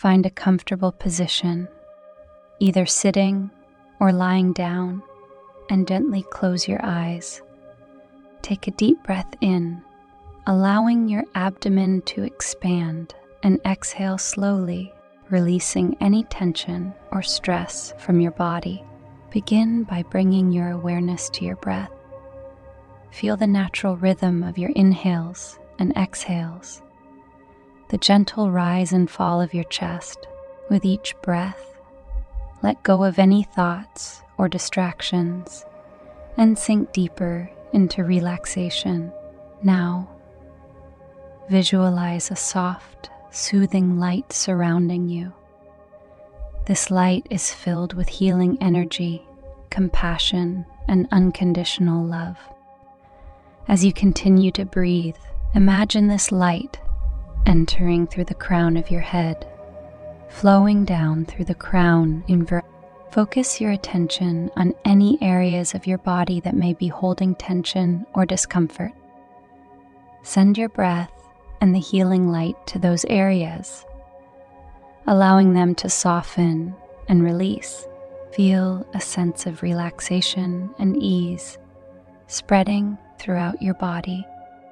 Find a comfortable position, either sitting or lying down, and gently close your eyes. Take a deep breath in, allowing your abdomen to expand, and exhale slowly, releasing any tension or stress from your body. Begin by bringing your awareness to your breath. Feel the natural rhythm of your inhales and exhales, the gentle rise and fall of your chest with each breath. Let go of any thoughts or distractions and sink deeper into relaxation. Now, visualize a soft, soothing light surrounding you. This light is filled with healing energy, compassion, and unconditional love. As you continue to breathe, imagine this light entering through the crown of your head, flowing down through the crown in Focus your attention on any areas of your body that may be holding tension or discomfort. Send your breath and the healing light to those areas, allowing them to soften and release. Feel a sense of relaxation and ease spreading throughout your body.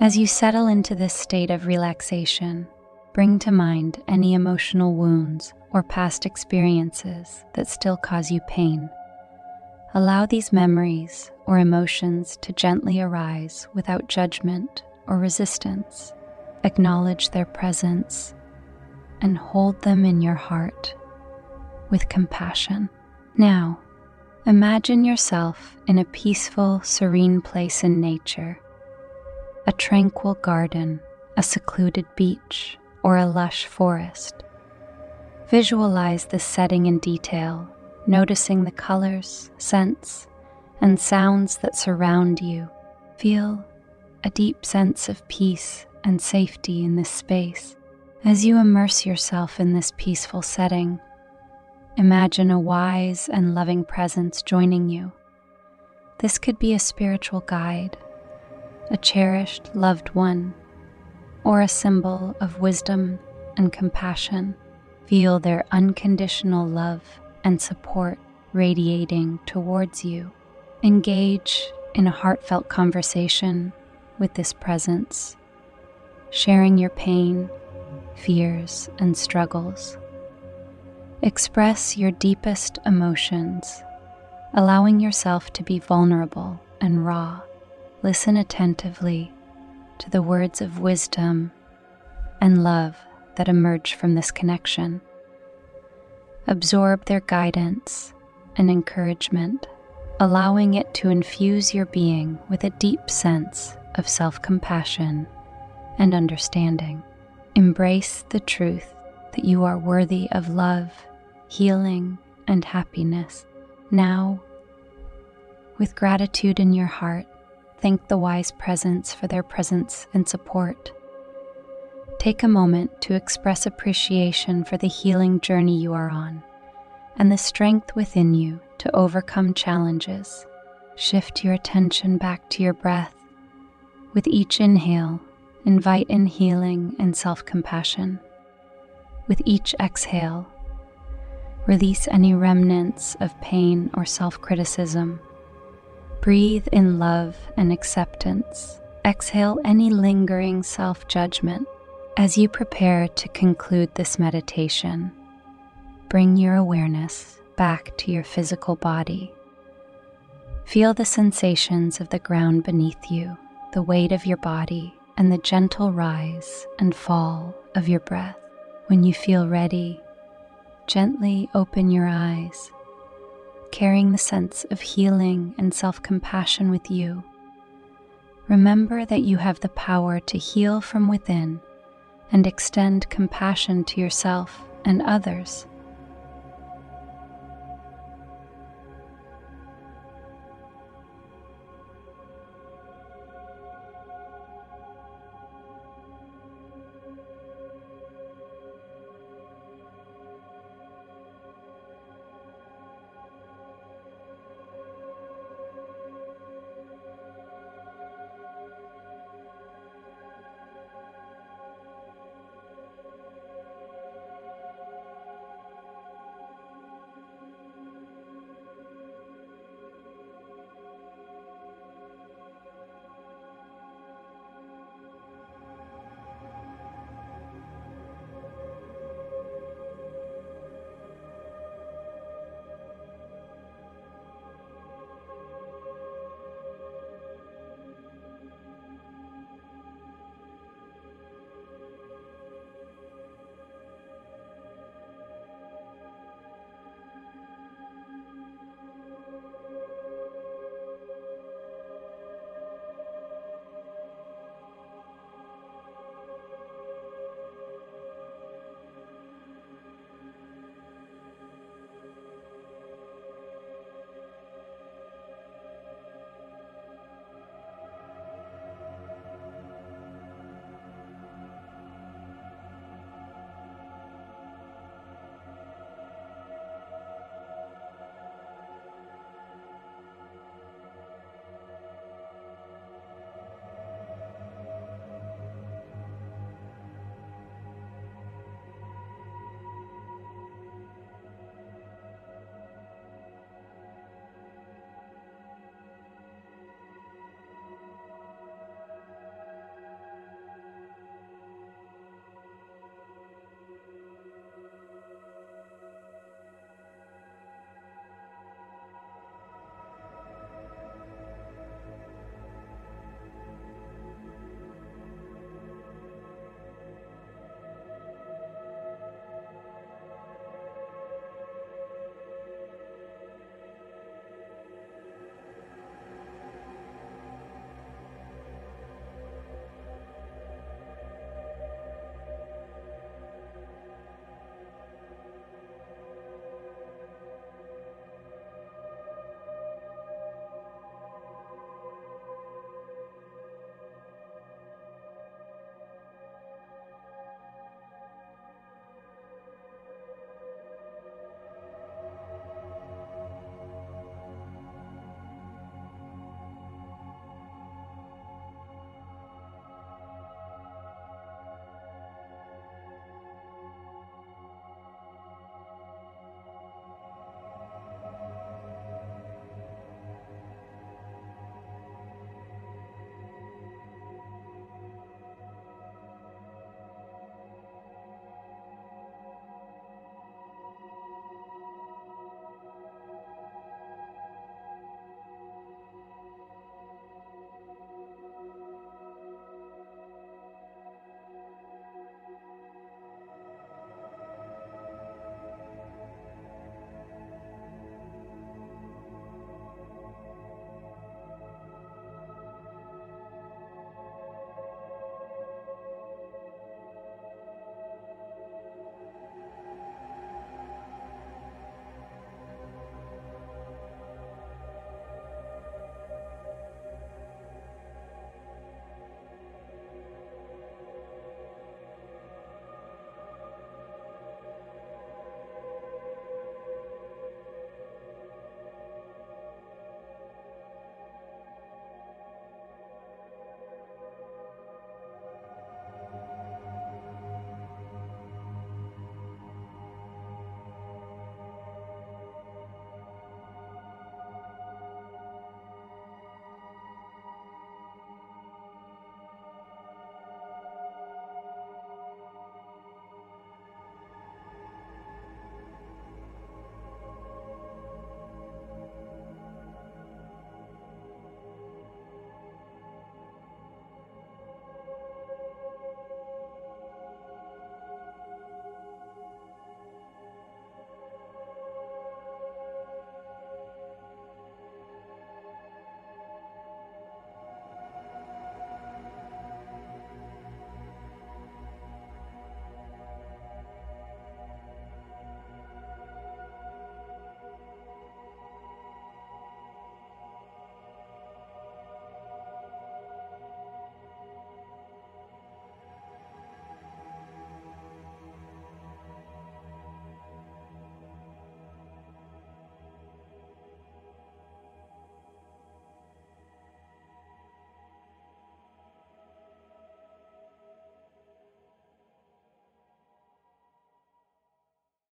As you settle into this state of relaxation, bring to mind any emotional wounds or past experiences that still cause you pain. Allow these memories or emotions to gently arise without judgment or resistance. Acknowledge their presence and hold them in your heart with compassion. Now, imagine yourself in a peaceful, serene place in nature a tranquil garden, a secluded beach, or a lush forest. Visualize the setting in detail, noticing the colors, scents, and sounds that surround you. Feel a deep sense of peace and safety in this space. As you immerse yourself in this peaceful setting, imagine a wise and loving presence joining you. This could be a spiritual guide, a cherished loved one, or a symbol of wisdom and compassion. Feel their unconditional love and support radiating towards you. Engage in a heartfelt conversation with this presence, sharing your pain, fears, and struggles. Express your deepest emotions, allowing yourself to be vulnerable and raw. Listen attentively to the words of wisdom and love that emerge from this connection. Absorb their guidance and encouragement, allowing it to infuse your being with a deep sense of self compassion and understanding. Embrace the truth that you are worthy of love, healing, and happiness. Now, with gratitude in your heart, thank the wise presence for their presence and support. Take a moment to express appreciation for the healing journey you are on and the strength within you to overcome challenges. Shift your attention back to your breath. With each inhale, invite in healing and self compassion. With each exhale, release any remnants of pain or self criticism Breathe in love and acceptance. Exhale any lingering self judgment. As you prepare to conclude this meditation, bring your awareness back to your physical body. Feel the sensations of the ground beneath you, the weight of your body, and the gentle rise and fall of your breath. When you feel ready, gently open your eyes carrying the sense of healing and self compassion with you. Remember that you have the power to heal from within and extend compassion to yourself and others.